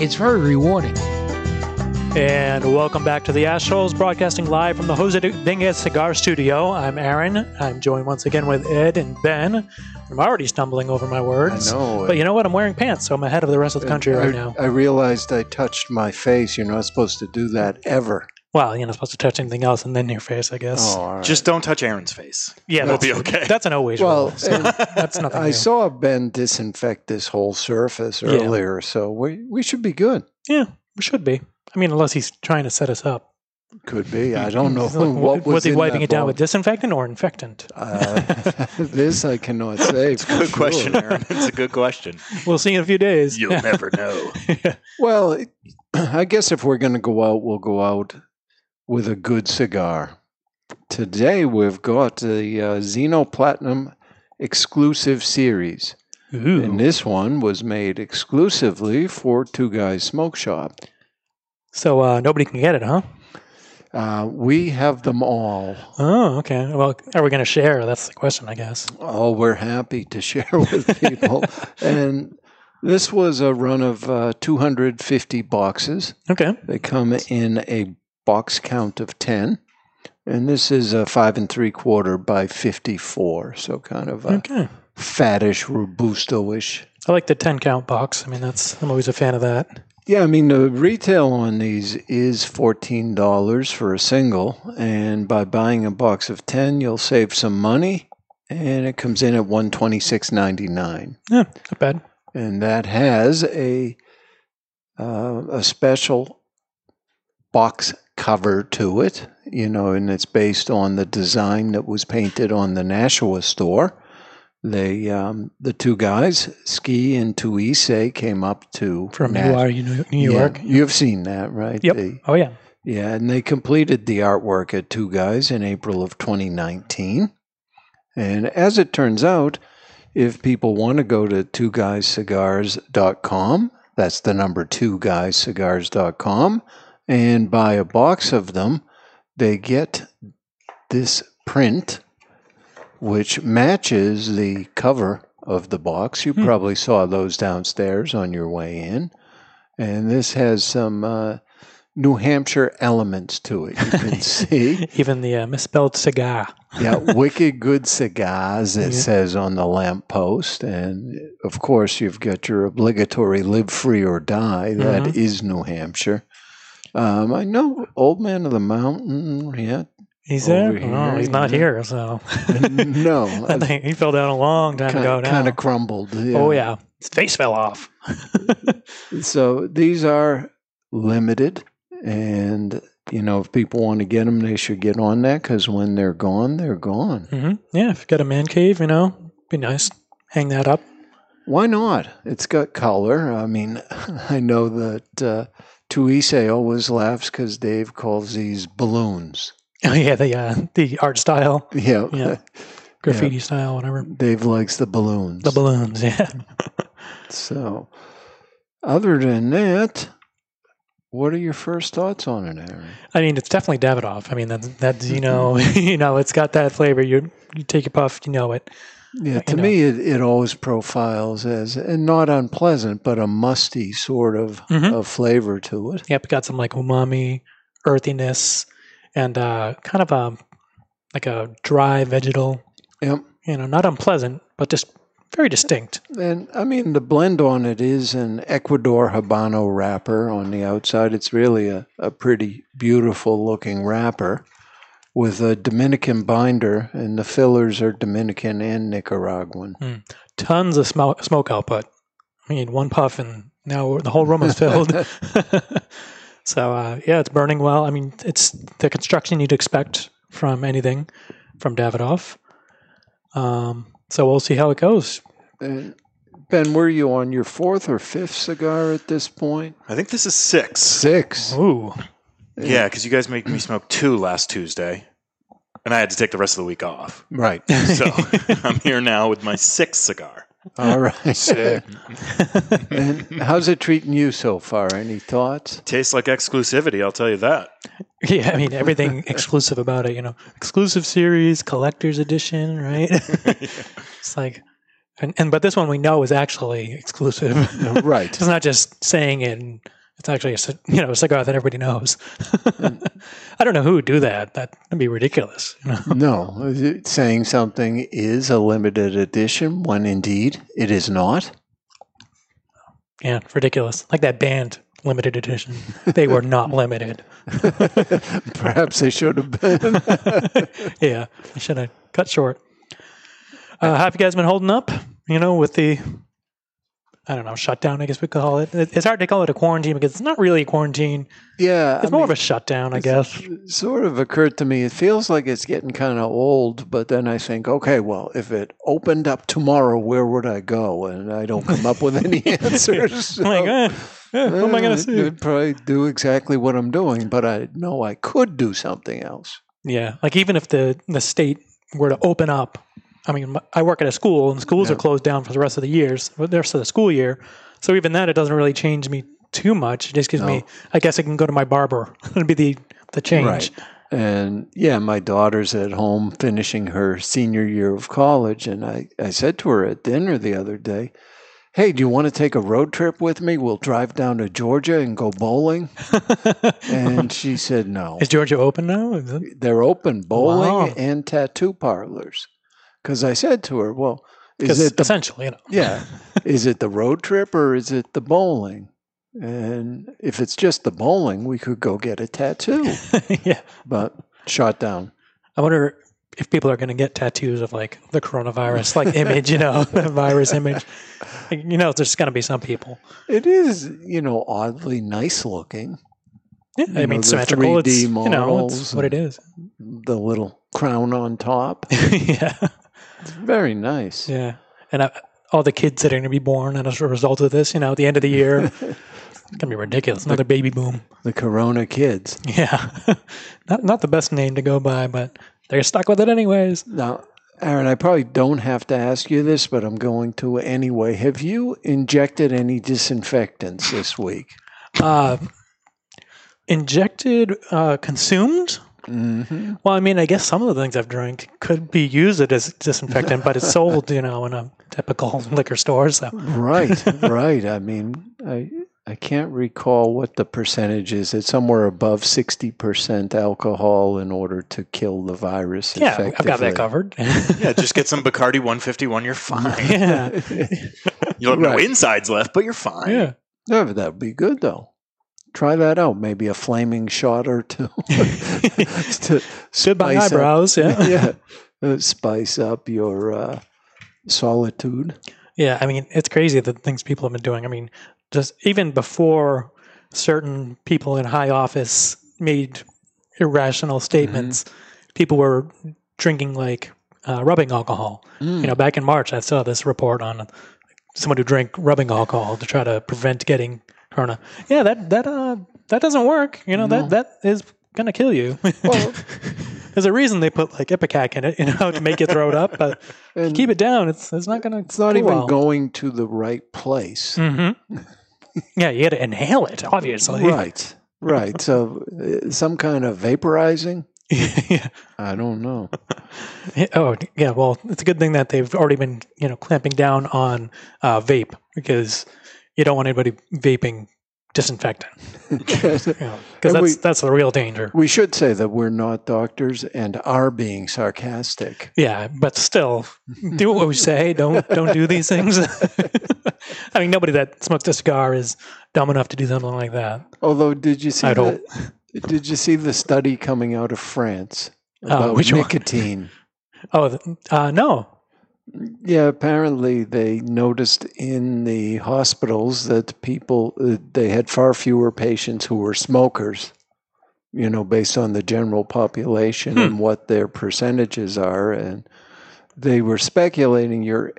It's very rewarding. And welcome back to the Ashholes, broadcasting live from the Jose Dominguez Cigar Studio. I'm Aaron. I'm joined once again with Ed and Ben. I'm already stumbling over my words. I know. But you know what? I'm wearing pants, so I'm ahead of the rest of the country I, right now. I realized I touched my face. You're not supposed to do that ever. Well, you're not supposed to touch anything else and then your face, I guess. Oh, all right. Just don't touch Aaron's face. yeah, it'll be okay. That's an always well, rule. So that's nothing I new. saw Ben disinfect this whole surface Yeah. earlier, so we we should be good. yeah, we should be. I mean, unless he's trying to set us up. Could be. I don't know He's like, what was he in wiping that it down with disinfectant or infectant? Uh, this I cannot say. It's a good for question. Aaron. It's a good question. We'll see in a few days. You'll never know. Well, I guess if we're going to go out, we'll go out with a good cigar. Today we've got the uh, Zino Platinum exclusive series. Ooh. And this one was made exclusively for Two Guys Smoke Shop. So uh, nobody can get it, huh? Uh, we have them all. Oh, okay. Well, are we going to share? That's the question, I guess. Oh, we're happy to share with people. and this was a run of uh, 250 boxes. Okay. They come in a box count of 10. And this is a five and three quarter by 54. So kind of a Okay. fattish, robusto-ish. I like the 10 count box. I mean, that's, I'm always a fan of that. Yeah, I mean, the retail on these is $14 for a single. And by buying a box of 10, you'll save some money. And it comes in at $126.99. Yeah, not bad. And that has a, uh, a special box cover to it, you know, and it's based on the design that was painted on the Nashua store. They, um, the two guys, Ski and Tuise, came up to From Nash- NYU, New New York. you've seen that, right? Yep. They- Oh, yeah. yeah, and they completed the artwork at Two Guys in April of 2019. And as it turns out, if people want to go to two twoguyscigars.com, that's the number two guyscigars.com, and buy a box of them, they get this print which matches the cover of the box. You Hmm. probably saw those downstairs on your way in. And this has some uh, New Hampshire elements to it. You can see. Even the uh, misspelled cigar. Yeah, wicked good cigars, it Yeah. says on the lamppost. And of course, you've got your obligatory live free or die. That is Mhm. New Hampshire. Um, I know Old Man of the Mountain, yeah. He's there? Oh, here, he's not here, so. no, I think he fell down a long time ago kind of crumbled. Oh, yeah. His face fell off. So these are limited, and you know if people want to get them, they should get on that because when they're gone, they're gone. hmm Yeah, if you got a man cave, you know, be nice. Hang that up. Why not? It's got color. I mean, I know that uh, Tuise always laughs because Dave calls these balloons. Oh, yeah, the, uh, the art style, Yeah, Yeah. graffiti style, whatever. Dave likes the balloons. The balloons, yeah. so, other than that, what are your first thoughts on it, Aaron? I mean, it's definitely Davidoff. I mean, that, that's, you know, you know, it's got that flavor. You, you take a puff, you know it. Yeah, to know. me, it, it always profiles as, and not unpleasant, but a musty sort of, Mhm. of flavor to it. Yep, got some like umami, earthiness, and uh, kind of a like a dry vegetal. Yep. You know, not unpleasant, but just very distinct. And I mean, the blend on it is an Ecuador Habano wrapper on the outside. It's really a, a pretty beautiful looking wrapper with a Dominican binder, and the fillers are Dominican and Nicaraguan. Tons of smoke, smoke output. I mean, one puff and now the whole room is filled. so uh, yeah, it's burning well. I mean, it's the construction you'd expect from anything from Davidoff. Um, so we'll see how it goes. And Ben, were you on your fourth or fifth cigar at this point? I think this is six. Six. Ooh. Yeah, because you guys made me smoke two last Tuesday, and I had to take the rest of the week off. Right. So I'm here now with my sixth cigar. All right. and how's it treating you so far? Any thoughts? Tastes like exclusivity, I'll tell you that. Yeah, I mean everything exclusive about it. You know, exclusive series, collector's edition, right? it's like, and, and but this one we know is actually exclusive. Right. it's not just saying it. And it's actually a you know a cigar that everybody knows. I don't know who would do that. That would be ridiculous. You know? No, saying something is a limited edition when indeed it is not. Yeah, ridiculous. Like that band limited edition. They were not limited. Perhaps they should have been. Yeah, I should have cut short. Uh, how have you guys been holding up? You know, with the I don't know shutdown. I guess we could call it. It- It's hard to call it a quarantine because it's not really a quarantine. yeah, It's I more mean, of a shutdown, I guess. sort of occurred to me. It feels like it's getting kind of old, but then I think, okay, well, if it opened up tomorrow, where would I go? And I don't come up with any answers. so, like, eh, eh, what am I eh, going to I'd- say? I'd probably do exactly what I'm doing, but I know I could do something else. Yeah, like even if the the state were to open up, I mean, I work at a school, and schools Yeah. are closed down for the rest of the years, for the rest of the school year. So even that, it doesn't really change me too much. It just gives me, I guess, I can go to my barber. It'd be the the change. Right. And yeah, my daughter's at home finishing her senior year of college. And I, I said to her at dinner the other day, Hey, do you want to take a road trip with me? We'll drive down to Georgia and go bowling. and she said, No. Is Georgia open now? They're open bowling Wow. and tattoo parlors. Because I said to her, Well, is it the essentially, you know. yeah. is it the road trip or is it the bowling? And if it's just the bowling, we could go get a tattoo. yeah. But shot down. I wonder if people are going to get tattoos of like the coronavirus, like image, you know, the virus image. You know, there's going to be some people. It is, you know, oddly nice looking. Yeah, You I know, mean, the symmetrical. It's 3D you know, it's what it is. The little crown on top. yeah, It's very nice. yeah, and I, all the kids that are going to be born as a result of this, you know, at the end of the year, it's going to be ridiculous. Another baby boom. The Corona kids. Yeah, not not the best name to go by, but they're stuck with it anyways. Now, Aaron, I probably don't have to ask you this, but I'm going to anyway. Have you injected any disinfectants this week? Uh, injected, uh, consumed. Hmm Well, I mean, I guess some of the things I've drank could be used as disinfectant, but it's sold, you know, in a typical liquor store. So Right, right. I mean, I I can't recall what the percentage is. It's somewhere above 60% alcohol in order to kill the virus. yeah, I've got that covered. Yeah, just get some Bacardi 151, you're fine. yeah, You have no insides left, but you're fine. yeah. Yeah, that would be good though. Try that out. Maybe a flaming shot or two. to Goodbye spice up- eyebrows. Yeah. yeah, uh, spice up your uh, solitude. Yeah, I mean, it's crazy the things people have been doing. I mean, just even before certain people in high office made irrational statements, people were drinking like uh, rubbing alcohol. Mm. You know, back in March, I saw this report on someone who drank rubbing alcohol to try to prevent getting corona. Yeah, that that uh that doesn't work. You know, No. that that is gonna kill you. Well- There's a reason they put like Ipecac in it, you know, to make you throw it up. But And keep it down. It's it's not gonna. it's not even going to the right place. Mm-hmm. yeah, you got to inhale it, obviously. Right, right. So uh, some kind of vaporizing. yeah. I don't know. Oh, yeah. Well, it's a good thing that they've already been, you know, clamping down on uh, vape because you don't want anybody vaping disinfectant. Because And that's we- that's the real danger. we should say that we're not doctors and are being sarcastic. Yeah, but still, do what we say. Don't don't do these things. I mean, nobody that smokes a cigar is dumb enough to do something like that. Although, did you see I the, did you see the study coming out of France Uh, about one? nicotine? Oh, uh, no. Yeah, apparently they noticed in the hospitals that people uh, they had far fewer patients who were smokers. You know, based on the general population and what their percentages are, and they were speculating. You're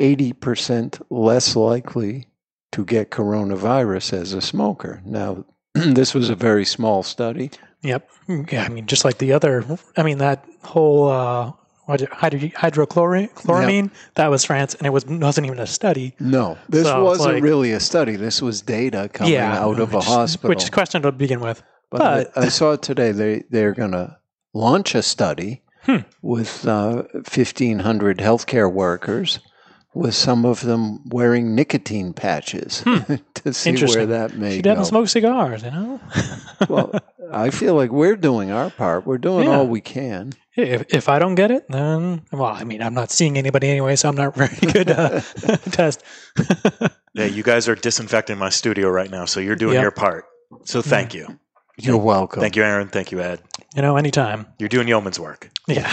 80% less likely to get coronavirus as a smoker. Now, this was a very small study. Yep. Yeah, I mean, just like the other, I mean, that whole uh, what is it, hydro, hydrochloramine, that was France, and it was, wasn't even a study. No, this So wasn't like- really a study. This was data coming yeah. out of a hospital. Which is questionable to begin with. But, I- But- I, saw today they they're going to launch a study Hmm. with uh, fifteen hundred healthcare workers, with some of them wearing nicotine patches to see where that may She go. doesn't smoke cigars, you know? well, I feel like we're doing our part. We're doing Yeah. all we can. If, if I don't get it, then, well, I mean, I'm not seeing anybody anyway, so I'm not very good uh, test. Yeah, you guys are disinfecting my studio right now, so you're doing Yep. your part. So thank you. You're welcome. Thank you, Aaron. Thank you, Ed. you know, anytime. You're doing yeoman's work. Yeah.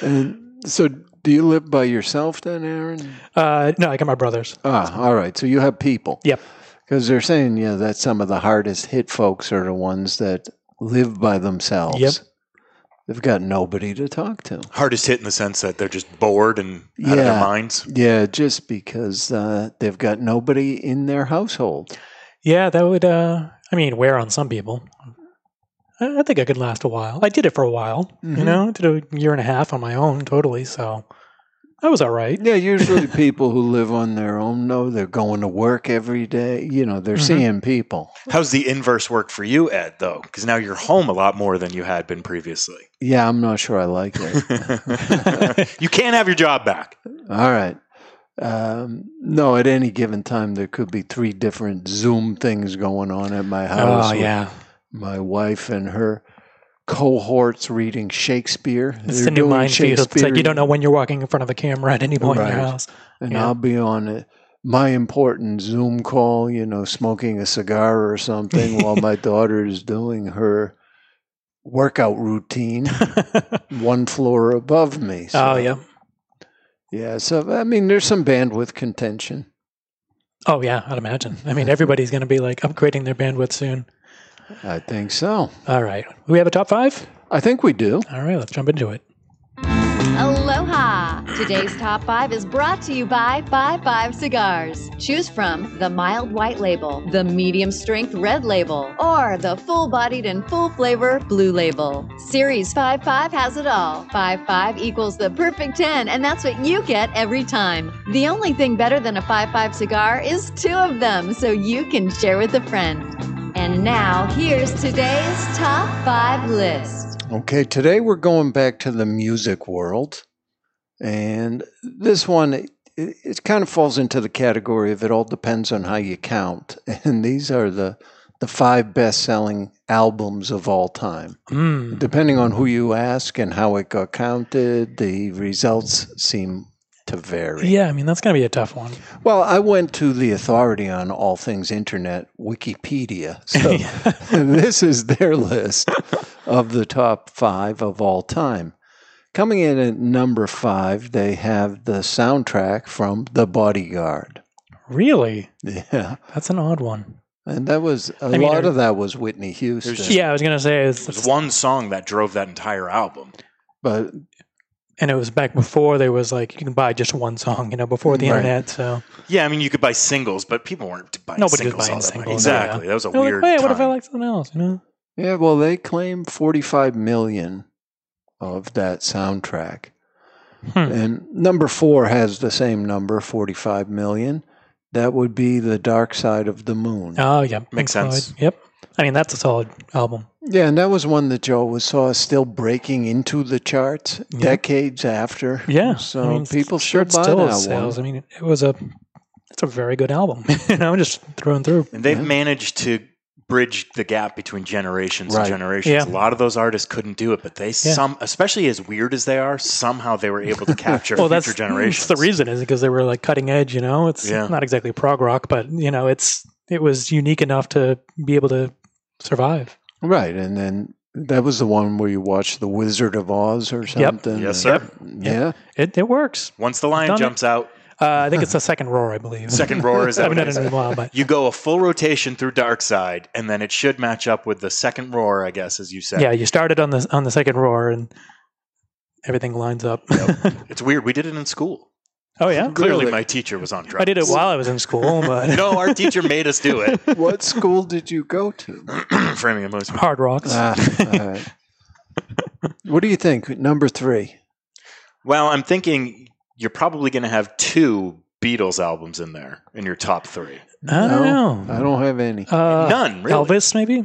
And so, do you live by yourself then, Aaron? uh, no, I got my brothers. Ah, all right. So you have people. Yep. Because they're saying, yeah, that some of the hardest hit folks are the ones that live by themselves. Yep. They've got nobody to talk to. Hardest hit in the sense that they're just bored and out of their Yeah. minds. Yeah, just because uh, they've got nobody in their household. Yeah, that would, uh, I mean, wear on some people. I, I think I could last a while. I did it for a while, Mhm. you know, did a year and a half on my own totally. So that was all right. Yeah, usually people who live on their own know they're going to work every day. You know, they're Mhm. seeing people. How's the inverse work for you, Ed, though? Because now you're home a lot more than you had been previously. Yeah, I'm not sure I like it. you can't have your job back. All right. Um, no, at any given time, there could be three different Zoom things going on at my house. Oh, yeah. My wife and her cohorts reading Shakespeare. It's They're the new minefield. It's like you don't know when you're walking in front of a camera at any point in your house. And yeah. I'll be on a, my important Zoom call, you know, smoking a cigar or something while my daughter is doing her workout routine one floor above me. Oh, so, oh, yeah. Yeah. So, I mean, there's some bandwidth contention. Oh, yeah, I'd imagine. I mean, everybody's going to be like upgrading their bandwidth soon. I think so. All right. We have a top five? I think we do. All right, let's jump into it. Aloha! Today's top five is brought to you by Five Five Cigars. Choose from the mild white label, the medium strength red label, or the full bodied and full flavor blue label. Series 5 5 has it all. 5 5 equals the perfect 10, and that's what you get every time. The only thing better than a 5 5 cigar is two of them, so you can share with a friend. And now, here's today's top five list. Okay. Today we're going back to the music world. And this one, it, it kind of falls into the category of it all depends on how you count. And these are the, the five best selling albums of all time. Mm. Depending on who you ask and how it got counted, the results seem to vary. Yeah, I mean, that's going to be a tough one. Well, I went to the authority on all things internet, Wikipedia. So this is their list of the top five of all time. Coming in at number five, they have the soundtrack from The Bodyguard. Really? Yeah. That's an odd one. And that was, a I mean, lot there- of that was Whitney Houston. just- Yeah, I was going to say, it's, There's one song that drove that entire album. But and it was back before there was like, you can buy just one song, you know, before the Right. internet. So, Yeah, I mean, you could buy singles, but people weren't buying Nobody was singles. buying all that much. singles, Exactly. yeah. That was a They're like, weird hey, what if I time. like something else, you know? yeah, well, they claim 45 million of that soundtrack. Hmm. And number four has the same number, 45 million. That would be The Dark Side of the Moon. Oh, yeah. Pink Makes sense. Yep. I mean, that's a solid album. Yeah, and that was one that Joe was saw still breaking into the charts Yeah. decades after. Yeah. So I mean, people sure still it buy still that has sales. one. I mean, it was a, it's a very good album. you know, just through and through. And they've Yeah. managed to bridge the gap between generations Right. and generations. Yeah. A lot of those artists couldn't do it, but they some, especially as weird as they are, somehow they were able to capture well, future that's, generations. that's the reason is because they were like cutting edge. You know, it's Yeah. not exactly prog rock, but you know, it's it was unique enough to be able to survive. Right, and then that was the one where you watched The Wizard of Oz or something. Yes, and- sir. Yeah. It it works. Once the lion Done it. jumps out, Uh, I think it's the second roar, I believe. second roar is I that haven't what done it it is? in a while, but You go a full rotation through Dark Side, and then it should match up with the second roar, I guess, as you said. yeah, you started on the on the second roar, and everything lines up. It's weird. We did it in school. Oh yeah, Clearly, Really? my teacher was on drugs. I did it while I was in school, but no, our teacher made us do it. What school did you go to? Framingham Moose. Hard Rocks. Ah, all right. What do you think? Number three. Well, I'm thinking you're probably going to have two Beatles albums in there in your top three. I don't No, know. I don't have any. Uh, None, really. Elvis, maybe.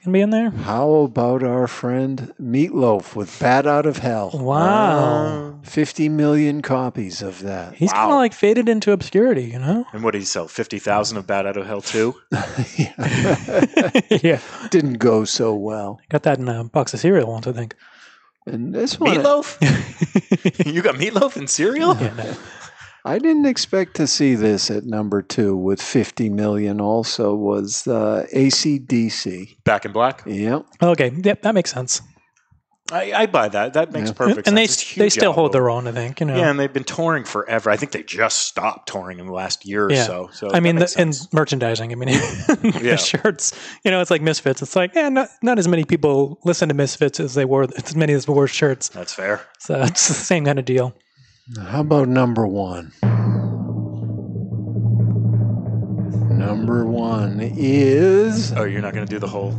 It's gonna be in there. How about our friend Meatloaf with Bat Out of Hell? Wow. 50 million copies of that. He's kind of like faded into obscurity, you know? And what did he sell? 50,000 of Bad Out of Hell 2? yeah. Didn't go so well. Got that in a box of cereal once, I think. And this one, uh, Meatloaf? you got meatloaf and cereal? Yeah, no. I didn't expect to see this at number two with 50 million also was uh, ACDC. Back in Black? Yep. Okay, yep, that makes sense. I, I buy that. That makes Yeah. perfect and they sense. And a they huge still hold their own, I think. You know. Yeah, and they've been touring forever. I think they just stopped touring in the last year or Yeah. so. So I mean, that the, and merchandising. I mean, the Yeah. shirts. You know, it's like Misfits. It's like, yeah, not, not as many people listen to Misfits as they wore as many as wore shirts. that's fair. So it's the same kind of deal. How about number one? Number one is. Oh, you're not going to do the whole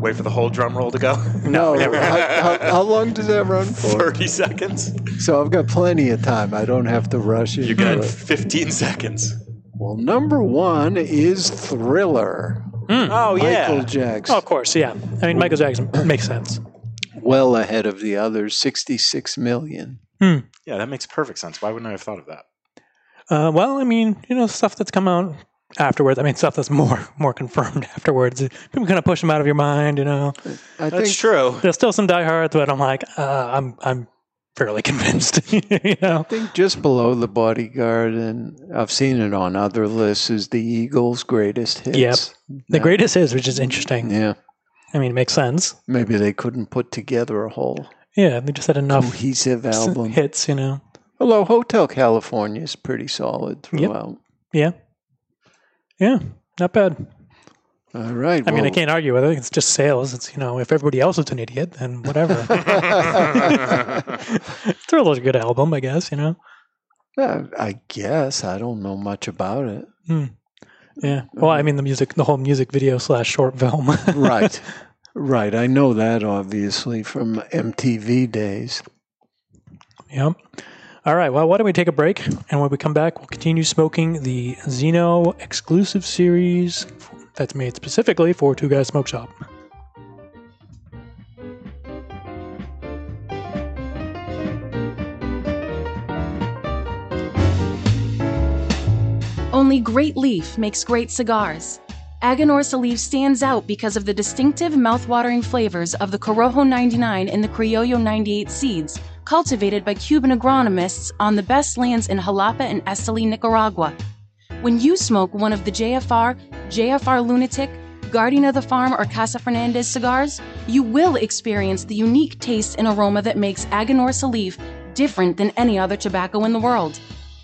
wait for the whole drum roll to go? No, how, how, how long does that run for? 30 seconds. So I've got plenty of time. I don't have to rush into You got it. 15 seconds. Well, number one is Thriller. Hmm. Oh, yeah. Michael Jackson. Oh, of course, yeah. I mean, Michael Jackson makes sense. Well ahead of the others, 66 million. Hmm. Yeah, that makes perfect sense. Why wouldn't I have thought of that? Uh, well, I mean, you know, stuff that's come out afterwards. I mean, stuff that's more more confirmed afterwards. People kind of push them out of your mind. You know, I That's think true. there's still some diehards, but I'm like, uh, I'm I'm fairly convinced. you know, I think just below the bodyguard, and I've seen it on other lists, is the Eagles' greatest hits. Yep. the Yeah. greatest hits, which is interesting. Yeah. I mean, it makes sense. Maybe they couldn't put together a whole Yeah, they just had enough cohesive album. hits. You know, Although Hotel California is pretty solid Yep. throughout. yeah, yeah, not bad. All right. I mean, I can't argue with it. It's just sales. It's you know, if everybody else is an idiot, then whatever. Thriller's a good album, I guess. You know. Uh, I guess I don't know much about it. Yeah. Well, I mean, the music, the whole music video slash short film. right, right. I know that obviously from MTV days. Yep. All right. Well, why don't we take a break? And when we come back, we'll continue smoking the Zino exclusive series that's made specifically for Two Guys Smoke Shop. Only Great Leaf makes great cigars. Aganorsa Leaf stands out because of the distinctive mouthwatering flavors of the Corojo 99 and the Criollo 98 seeds, cultivated by Cuban agronomists on the best lands in Jalapa and Esteli, Nicaragua. When you smoke one of the JFR, JFR Lunatic, Guardian of the Farm, or Casa Fernandez cigars, you will experience the unique taste and aroma that makes Aganorsa Leaf different than any other tobacco in the world.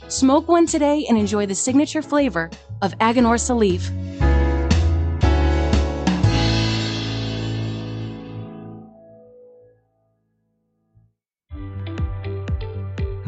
Smoke one today and enjoy the signature flavor of Aganorsa Leaf.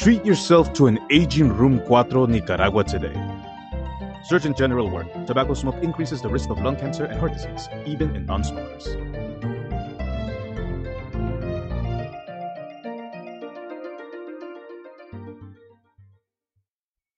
Treat yourself to an aging Room 4 Nicaragua today. Surgeon General word tobacco smoke increases the risk of lung cancer and heart disease, even in non smokers.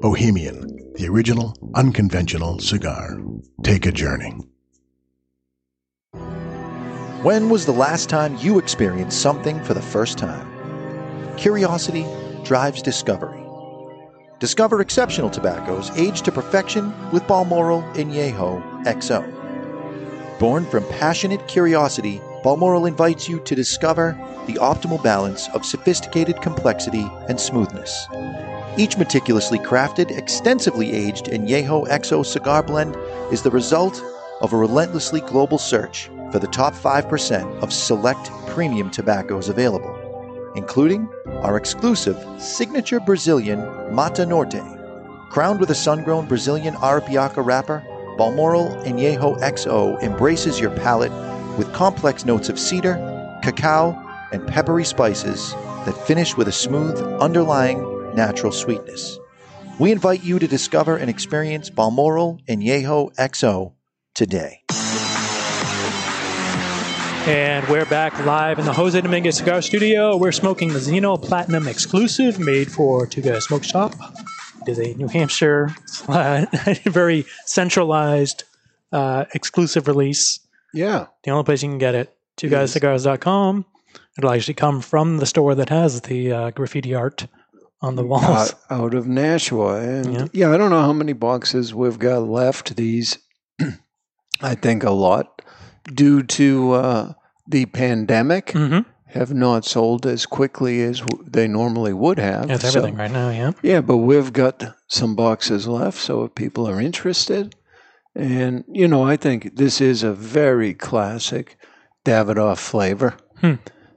Bohemian, the original, unconventional cigar. Take a journey. When was the last time you experienced something for the first time? Curiosity drives discovery. Discover exceptional tobaccos aged to perfection with Balmoral Añejo XO. Born from passionate curiosity, Balmoral invites you to discover the optimal balance of sophisticated complexity and smoothness. Each meticulously crafted, extensively aged Añejo XO cigar blend is the result of a relentlessly global search for the top 5% of select premium tobaccos available, including our exclusive signature Brazilian Mata Norte. Crowned with a sun grown Brazilian Arapiraca wrapper, Balmoral Añejo XO embraces your palate with complex notes of cedar, cacao, and peppery spices that finish with a smooth, underlying natural sweetness. We invite you to discover and experience Balmoral Añejo XO today. And we're back live in the Jose Dominguez Cigar Studio. We're smoking the Zino Platinum exclusive made for Two Guys Smoke Shop. It is a New Hampshire, uh, very centralized uh, exclusive release. Yeah. The only place you can get it, twoguyscigars.com. It'll actually come from the store that has the uh, graffiti art on the walls. Out, out of Nashua. And Yeah. yeah. I don't know how many boxes we've got left. These, I think a lot, due to uh, the pandemic, Mm-hmm. have not sold as quickly as w- they normally would have. That's So- everything right now, yeah. Yeah, but we've got some boxes left, so if people are interested, and you know, I think this is a very classic Davidoff flavor. Hmm.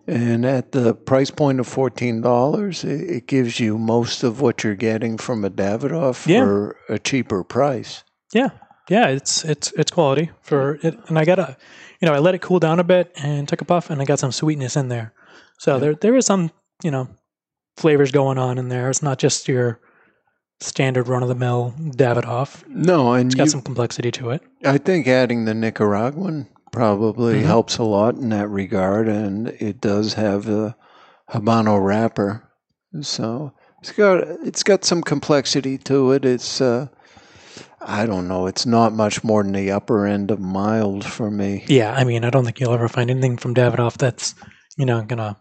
And at the price point of fourteen dollars, it, it gives you most of what you're getting from a Davidoff Yeah. for a cheaper price. Yeah, yeah, it's it's it's quality for it, and I got a, you know, I let it cool down a bit and took a puff, and I got some sweetness in there. So there there is some you know flavors going on in there. It's not just your standard run of the mill Davidoff. No, and It's got you- some complexity to it. I think adding the Nicaraguan probably Mhm. helps a lot in that regard, and it does have a Habano wrapper, so it's got it's got some complexity to it. It's uh, I don't know, it's not much more than the upper end of mild for me. Yeah, I mean, I don't think you'll ever find anything from Davidoff that's you know gonna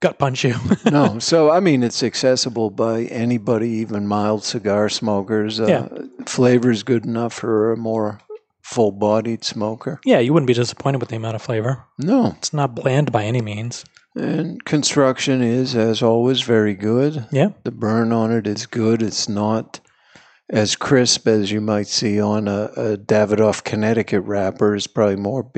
gut punch you. no, so I mean it's accessible by anybody, even mild cigar smokers. Uh, Yeah. Flavor's good enough for a more full bodied smoker. Yeah, you wouldn't be disappointed with the amount of flavor. No. It's not bland by any means. And construction is, as always, very good. Yeah. The burn on it is good. It's not as crisp as you might see on a, a Davidoff Connecticut wrapper. It's probably more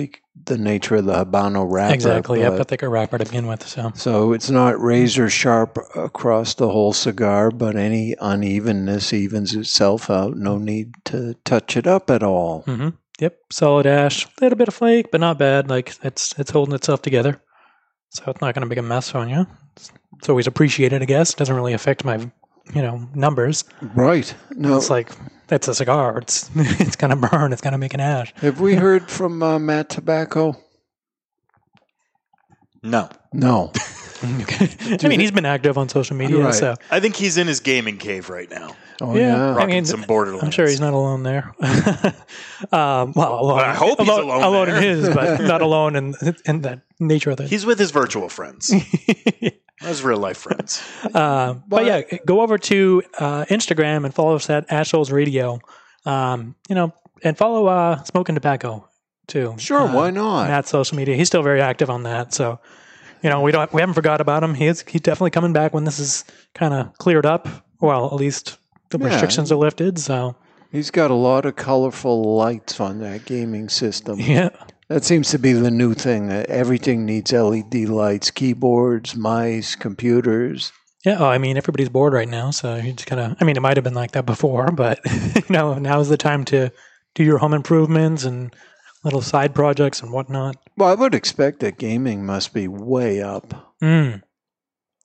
the nature of the Habano wrapper. exactly. But- but thicker wrapper to begin with. So so it's not razor sharp across the whole cigar, but any unevenness evens itself out. No need to touch it up at all. hmm Yep, solid ash, a little bit of flake, but not bad. Like it's it's holding itself together, so it's not going to make a mess on you. It's, it's always appreciated, I guess. It doesn't really affect my, you know, numbers. Right. No. It's like it's a cigar. It's it's going to burn. It's going to make an ash. Have we heard from uh, Matt Tobacco? No. No. I mean, he's been active on social media, Right. so I think he's in his gaming cave right now. Oh, yeah. I Rocking mean, some Borderlands. I'm sure he's not alone there. um, well, alone, I hope he's alone alone there. in his, but not alone in in the nature of the. He's with his virtual friends. His real life friends. Uh, but yeah, go over to uh, Instagram and follow us at Ashholes Radio. Um, you know, and follow uh, Smoking Tobacco too. Sure, Uh, why not? Matt's social media. He's still very active on that. So, you know, we don't we haven't forgot about him. He's he's definitely coming back when this is kind of cleared up. Well, at least the Yeah. restrictions are lifted. So He's got a lot of colorful lights on that gaming system. yeah, That seems to be the new thing. Everything needs LED lights, keyboards, mice, computers. yeah. Oh, I mean, everybody's bored right now, so you just kind of. I mean, it might have been like that before, but you know, now is the time to do your home improvements and little side projects and whatnot. Well, I would expect that gaming must be way up. Mm.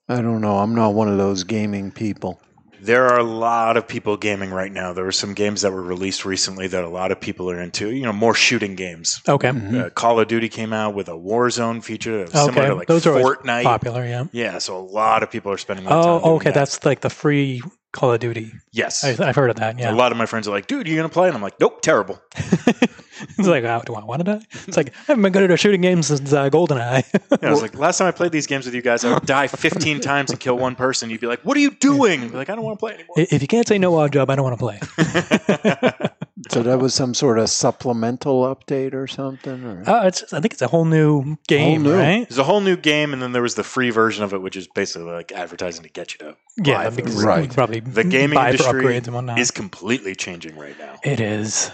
I don't know. I'm not one of those gaming people. There are a lot of people gaming right now. There were some games that were released recently that a lot of people are into. You know, more shooting games. Okay. Uh, Call of Duty came out with a Warzone feature, that similar Okay, to like those are Fortnite. popular. Yeah. Yeah, so a lot of people are spending. Oh, okay. that. That's like the free Call of Duty. yes. I, I've heard of that. Yeah. A lot of my friends are like, "Dude, you're gonna play?" And I'm like, "Nope, terrible." it's like, oh, do I want to die? It's like I haven't been good at a shooting game since uh, GoldenEye. Yeah, I was like, last time I played these games with you guys, I would die 15 times and kill one person. You'd be like, "What are you doing?" I'd be like, "I don't want to play anymore." if you can't say no odd job, I don't want to play. So that was some sort of supplemental update or something? Or? Uh, it's, I think it's a whole new game, new. right? There's a whole new game, and then there was the free version of it, which is basically like advertising to get you to Yeah, buy for because. Right. probably The gaming buy for industry upgrades and is completely changing right now. It is.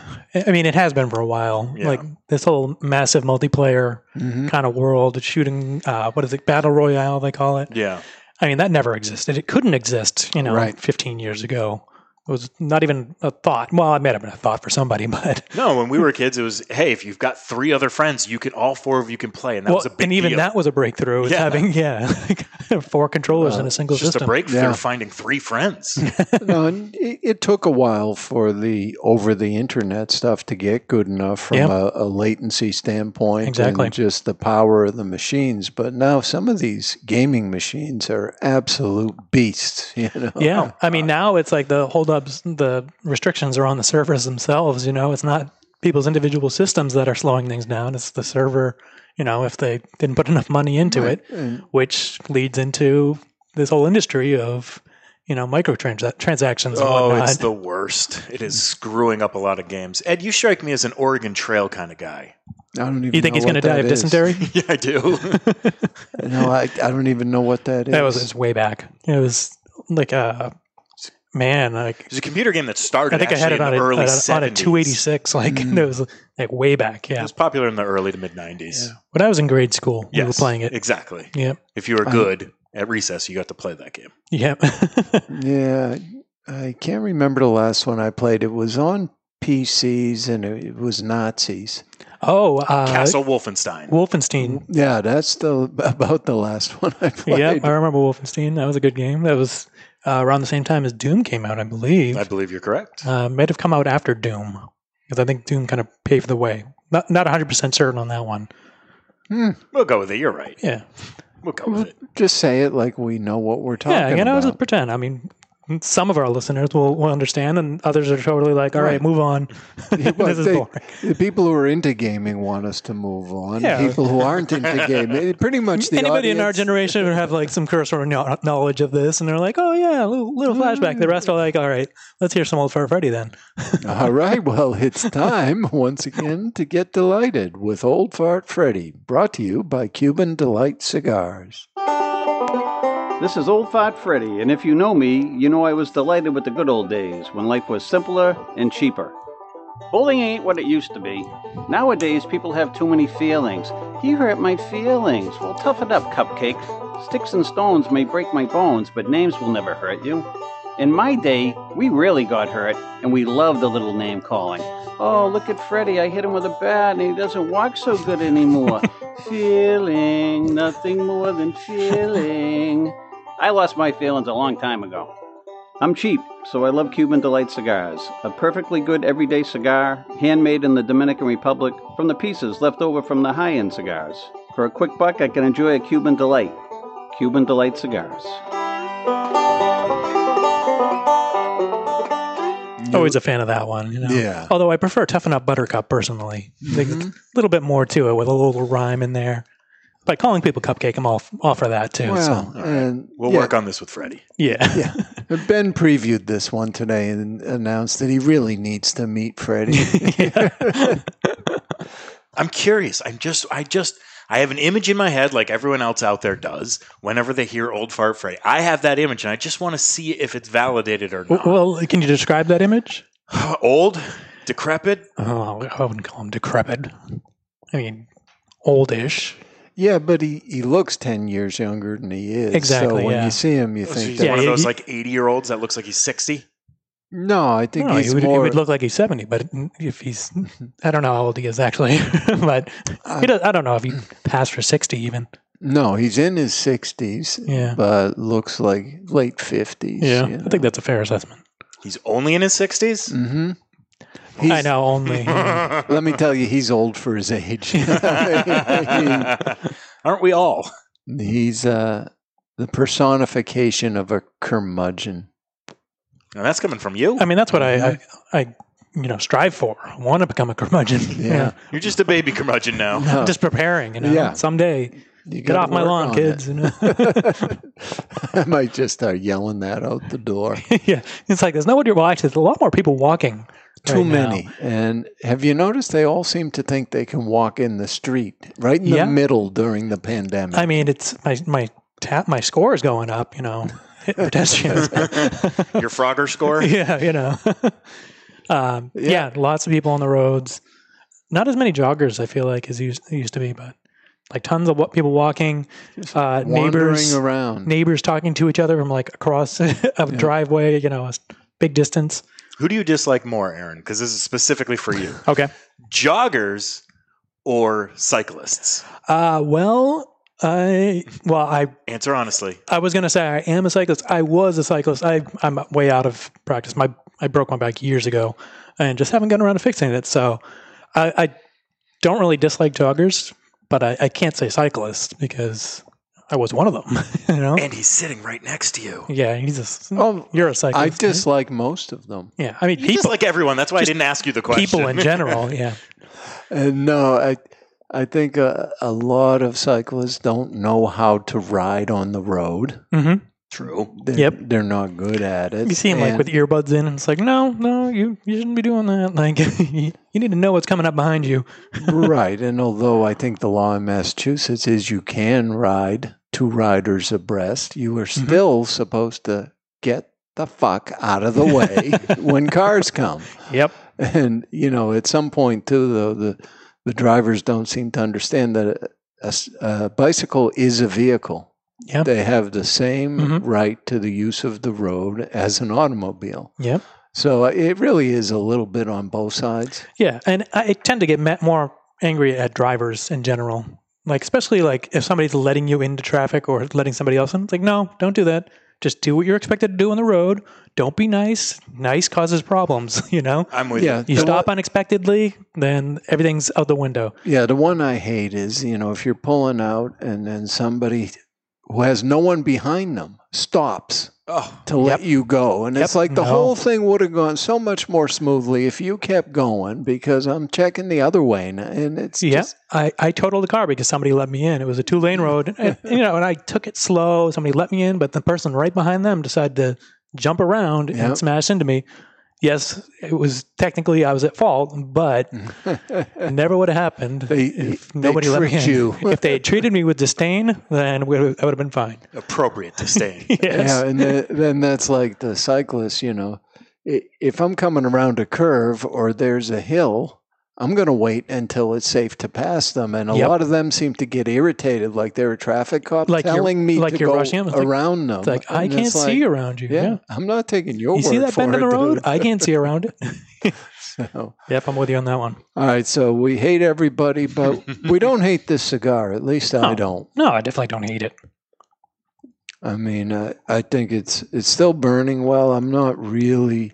I mean, it has been for a while. Yeah. Like this whole massive multiplayer Mhm. kind of world, shooting. Uh, what is it? Battle royale, they call it. Yeah, I mean, that never existed. It couldn't exist, you know, Right. 15 years ago. It was not even a thought. Well, it may have been a thought for somebody, but no. When we were kids, it was, "Hey, if you've got three other friends, you can all four of you can play," and that well, was a big and even deal. that was a breakthrough. Yeah. having yeah, like four controllers in a single just system. a breakthrough Yeah. finding three friends. no, and it, it took a while for the over the internet stuff to get good enough from Yep. a, a latency standpoint Exactly. and just the power of the machines. But now some of these gaming machines are absolute beasts. You know, Yeah, oh, I mean now it's like the holdups, the restrictions are on the servers themselves. You know, it's not people's individual systems that are slowing things down. It's the server. You know, if they didn't put enough money into Right. it, And- which leads into this whole industry of you know microtransactions uh, transactions and oh, whatnot. it's the worst. It is screwing up a lot of games. Ed, you strike me as an Oregon Trail kind of guy. I don't even. you think know he's going to die of is. dysentery? yeah, I do. No, I, I don't even know what that is. that was, it was way back. It was like a man. Like There's a computer game that started. I think I had it on in a, early on a, on a 286. Like Mm. it was like way back. Yeah, it was popular in the early to mid 90s. when I was in grade school, we were playing it. exactly. Yep. If you were I- good at recess, you got to play that game. Yep. Yeah, I can't remember the last one I played. It was on PCs and it, it was Nazis. oh, uh, Castle Wolfenstein. Wolfenstein. Yeah, that's the about the last one I played. Yep, I remember Wolfenstein. That was a good game. That was uh, around the same time as Doom came out, I believe. I believe you're correct. Uh, might have come out after Doom because I think Doom kind of paved the way. Not not 100 percent certain on that one. We'll go with it. You're right. Yeah, We'll go with it. Just say it like we know what we're talking about. yeah. You know, about. just pretend. I mean, some of our listeners will, will understand, and others are totally like, "All right, Right. move on. This is they- boring." The people who are into gaming want us to move on. Yeah. People who aren't into gaming, pretty much the Anybody in our generation would have like some cursory kno- knowledge of this, and they're like, "Oh yeah, a little, little flashback." The rest are like, "All right, let's hear some old Fur Freddy then." All right, well, it's time once again to get delighted with Old Fart Freddy, brought to you by Cuban Delight Cigars. This is Old Fat Freddy, and if you know me, you know I was delighted with the good old days when life was simpler and cheaper. Bowling ain't what it used to be. Nowadays, people have too many feelings. He hurt my feelings. Well, toughen up, cupcake. Sticks and stones may break my bones, but names will never hurt you. In my day, we really got hurt, and we loved the little name calling. Oh, look at Freddy. I hit him with a bat, and he doesn't walk so good anymore. feeling, nothing more than feeling. I lost my feelings a long time ago. I'm cheap, so I love Cuban Delight cigars. A perfectly good everyday cigar, handmade in the Dominican Republic from the pieces left over from the high end cigars. For a quick buck, I can enjoy a Cuban Delight. Cuban Delight cigars. Always a fan of that one, you know. Yeah. Although I prefer Toughen Up Buttercup personally. Like, A mm-hmm. little bit more to it with a little rhyme in there. By calling people cupcake, I'm all all for that too. Well, so. and We'll yeah, work on this with Freddy. Yeah. Yeah. Ben previewed this one today and announced that he really needs to meet Freddy. I'm curious. I'm just, I just, I have an image in my head, like everyone else out there does. Whenever they hear "Old Fart Freddy," I have that image, and I just want to see if it's validated or not. Well, can you describe that image? Old, decrepit. Oh, I wouldn't call him decrepit. I mean, oldish. Yeah, but he, he looks 10 years younger than he is. Exactly, So when yeah. you see him, you oh, So think he's that. one of those he- like 80 year olds that looks like he's 60. No, I think No, he's he would, he would look like he's 70, but if he's, I don't know how old he is actually, but he does, I don't know if he passed for 60 even. no, he's in his 60s, Yeah. but looks like late 50s. Yeah. you I think that's a fair assessment. He's only in his 60s. Hmm I know only. Let me tell you, he's old for his age. I Aren't we all? he's uh, the personification of a curmudgeon. And that's coming from you. I mean, that's what I, I, I, you know, strive for. I want to become a curmudgeon. Yeah. You're just a baby curmudgeon now. No. I'm just preparing, you know, Yeah. someday. You Get off my lawn, kids. You know? I might just start yelling that out the door. yeah. It's like there's no nobody, well, actually, there's a lot more people walking. Too right now. many. And have you noticed they all seem to think they can walk in the street right in Yeah. the middle during the pandemic? I mean, it's my, my tap, my score is going up, you know, hit pedestrians. Your Frogger score? yeah, you know. um, yeah. lots of people on the roads. Not as many joggers, I feel like, as used, used to be, but like tons of people walking, uh, Wandering neighbors around. neighbors talking to each other from like across a driveway, you know, a big distance. Who do you dislike more, Aaron? Because this is specifically for you. Okay. Joggers or cyclists? Uh, well, I well, I Answer honestly. I was gonna say I am a cyclist. I was a cyclist. I I'm way out of practice. My I broke my back years ago, and just haven't gotten around to fixing it. So I, I don't really dislike joggers, but I, I can't say cyclist because I was one of them. you know. And he's sitting right next to you. yeah, he's a. Oh, you're a cyclist. I dislike most of them. Yeah, I mean You people. just like everyone. That's why I didn't ask you the question. people in general. Yeah. And no, I I think a, a lot of cyclists don't know how to ride on the road. hmm True. They're, Yep. they're not good at it. You see him like with earbuds in, and it's like, no, no, you you shouldn't be doing that. Like, you need to know what's coming up behind you. right. And although I think the law in Massachusetts is you can ride two riders abreast, you are Mm-hmm. still supposed to get the fuck out of the way when cars come. Yep. And you know, at some point too, though, the the drivers don't seem to understand that a a bicycle is a vehicle. Yeah. They have the same Mhm. right to the use of the road as an automobile. Yep. So uh, it really is a little bit on both sides. Yeah, and I tend to get ma- more angry at drivers in general. Like, especially like if somebody's letting you into traffic or letting somebody else in. It's like, no, don't do that. Just do what you're expected to do on the road. Don't be nice. Nice causes problems. You know. I'm with Yeah, You the stop unexpectedly, then everything's out the window. Yeah, the one I hate is, you know, if you're pulling out and then somebody who has no one behind them stops Oh, to let you go. And it's like the No. whole thing would have gone so much more smoothly if you kept going because I'm checking the other way. And, and it's Yeah, just, I, I totaled the car because somebody let me in. It was a two lane road, and, you know, and I took it slow. Somebody let me in, but the person right behind them decided to jump around Yep. and smash into me. Yes, it was technically I was at fault, but never would have happened They- if they nobody let me in. you. if they had treated me with disdain, then we would, I would have been fine. appropriate to stay. Yes. yeah. And then, then that's like the cyclist, you know, if I'm coming around a curve or there's a hill, I'm going to wait until it's safe to pass them. And a Yep. lot of them seem to get irritated, like they're a traffic cop Like telling me like to go rushing 'em. It's like- around them. It's like I can't see like, around you. Yeah, Yeah. I'm not taking your You see that bend in the road? dude. I can't see around it. So- yep, I'm with you on that one. All right, so we hate everybody, but we don't hate this cigar. At least I don't. No, I definitely don't hate it. I mean, uh, I think it's it's still burning well. I'm not really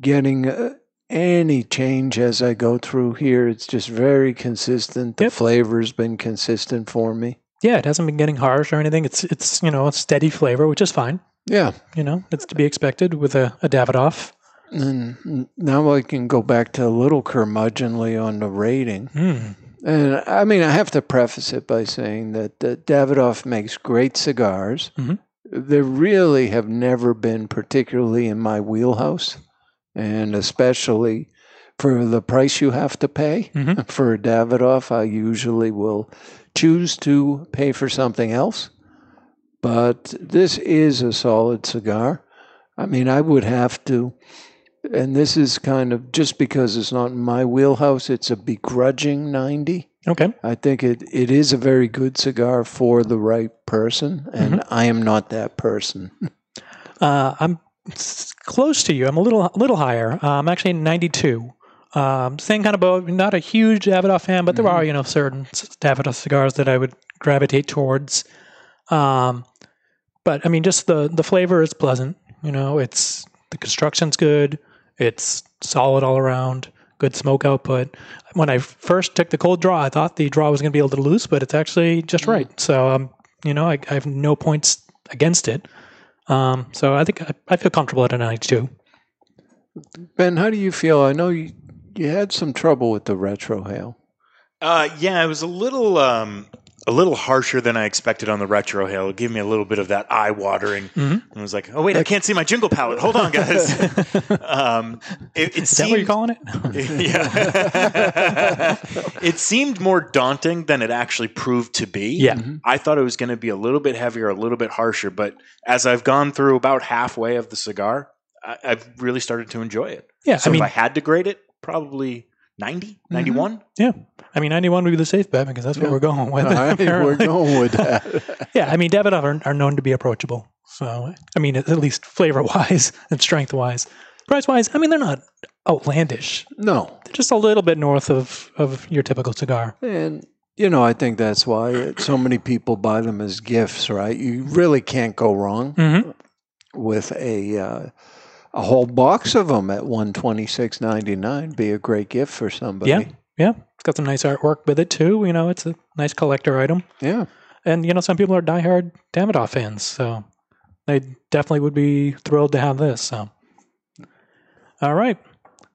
getting uh, any change as I go through here. It's just very consistent. The Yep. flavor's been consistent for me. Yeah, it hasn't been getting harsh or anything. It's it's you know a steady flavor, which is fine. Yeah, You know, it's to be expected with a, a Davidoff. and now I can go back to a little curmudgeonly on the rating. Mm. And I mean, I have to preface it by saying that uh, Davidoff makes great cigars. Mhm. They really have never been particularly in my wheelhouse, and especially for the price you have to pay Mhm. for a Davidoff, I usually will choose to pay for something else. But this is a solid cigar. I mean, I would have to, and this is kind of just because it's not in my wheelhouse, it's a begrudging 90. Okay. I think it, it is a very good cigar for the right person, and I am not that person. Uh, I'm close to you. I'm a little a little higher. Uh, I'm actually 92. Um, same kind of boat. Not a huge Davidoff fan, but there are you know certain Davidoff cigars that I would gravitate towards. Um, but I mean, just the the flavor is pleasant. You know, it's the construction's good. It's solid all around. Good smoke output. When I first took the cold draw, I thought the draw was going to be a little loose, but it's actually just right. So, um, you know, I, I have no points against it. Um, so I think I, I feel comfortable at a 92. Ben, how do you feel? I know you, you had some trouble with the retrohale. Uh, yeah, it was a little um, a little harsher than I expected on the retrohale. It gave me a little bit of that eye watering. Mhm. I was like, oh wait, I can't see my jingle palette. Hold on, guys. um, it, it Is that what you're seemed- calling it? yeah. it seemed more daunting than it actually proved to be. Yeah. I thought it was going to be a little bit heavier, a little bit harsher, but as I've gone through about halfway of the cigar, I, I've really started to enjoy it. Yeah, So I mean, if I had to grade it, probably 90, 91. yeah. I mean, 91 would be the safe bet because that's what Yeah. we're going with. We're going with that. yeah, I mean, Davidoff are, are known to be approachable. So, I mean, at least flavor wise and strength wise. Price wise, I mean, they're not outlandish. No. They're just a little bit north of, of your typical cigar. And, you know, I think that's why so many people buy them as gifts, right? You really can't go wrong Mhm. with a. Uh, a whole box of them at one twenty six ninety nine be a great gift for somebody. Yeah. Yeah. It's got some nice artwork with it, too. You know, it's a nice collector item. Yeah. And, you know, some people are diehard Davidoff fans. So they definitely would be thrilled to have this. So, all right.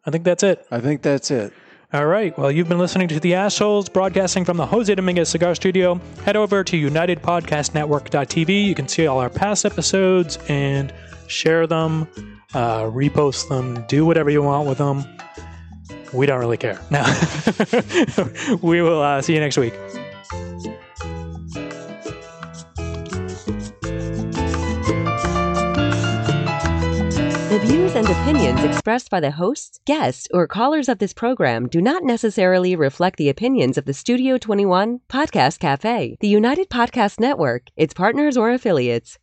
I think that's it. I think that's it. All right. Well, you've been listening to The Ash Holes, broadcasting from the Jose Dominguez Cigar Studio. Head over to UnitedPodcastNetwork.tv. You can see all our past episodes and share them, uh, repost them, do whatever you want with them. We don't really care. No. we will uh, see you next week. The views and opinions expressed by the hosts, guests, or callers of this program do not necessarily reflect the opinions of the Studio 21 Podcast Cafe, the United Podcast Network, its partners, or affiliates.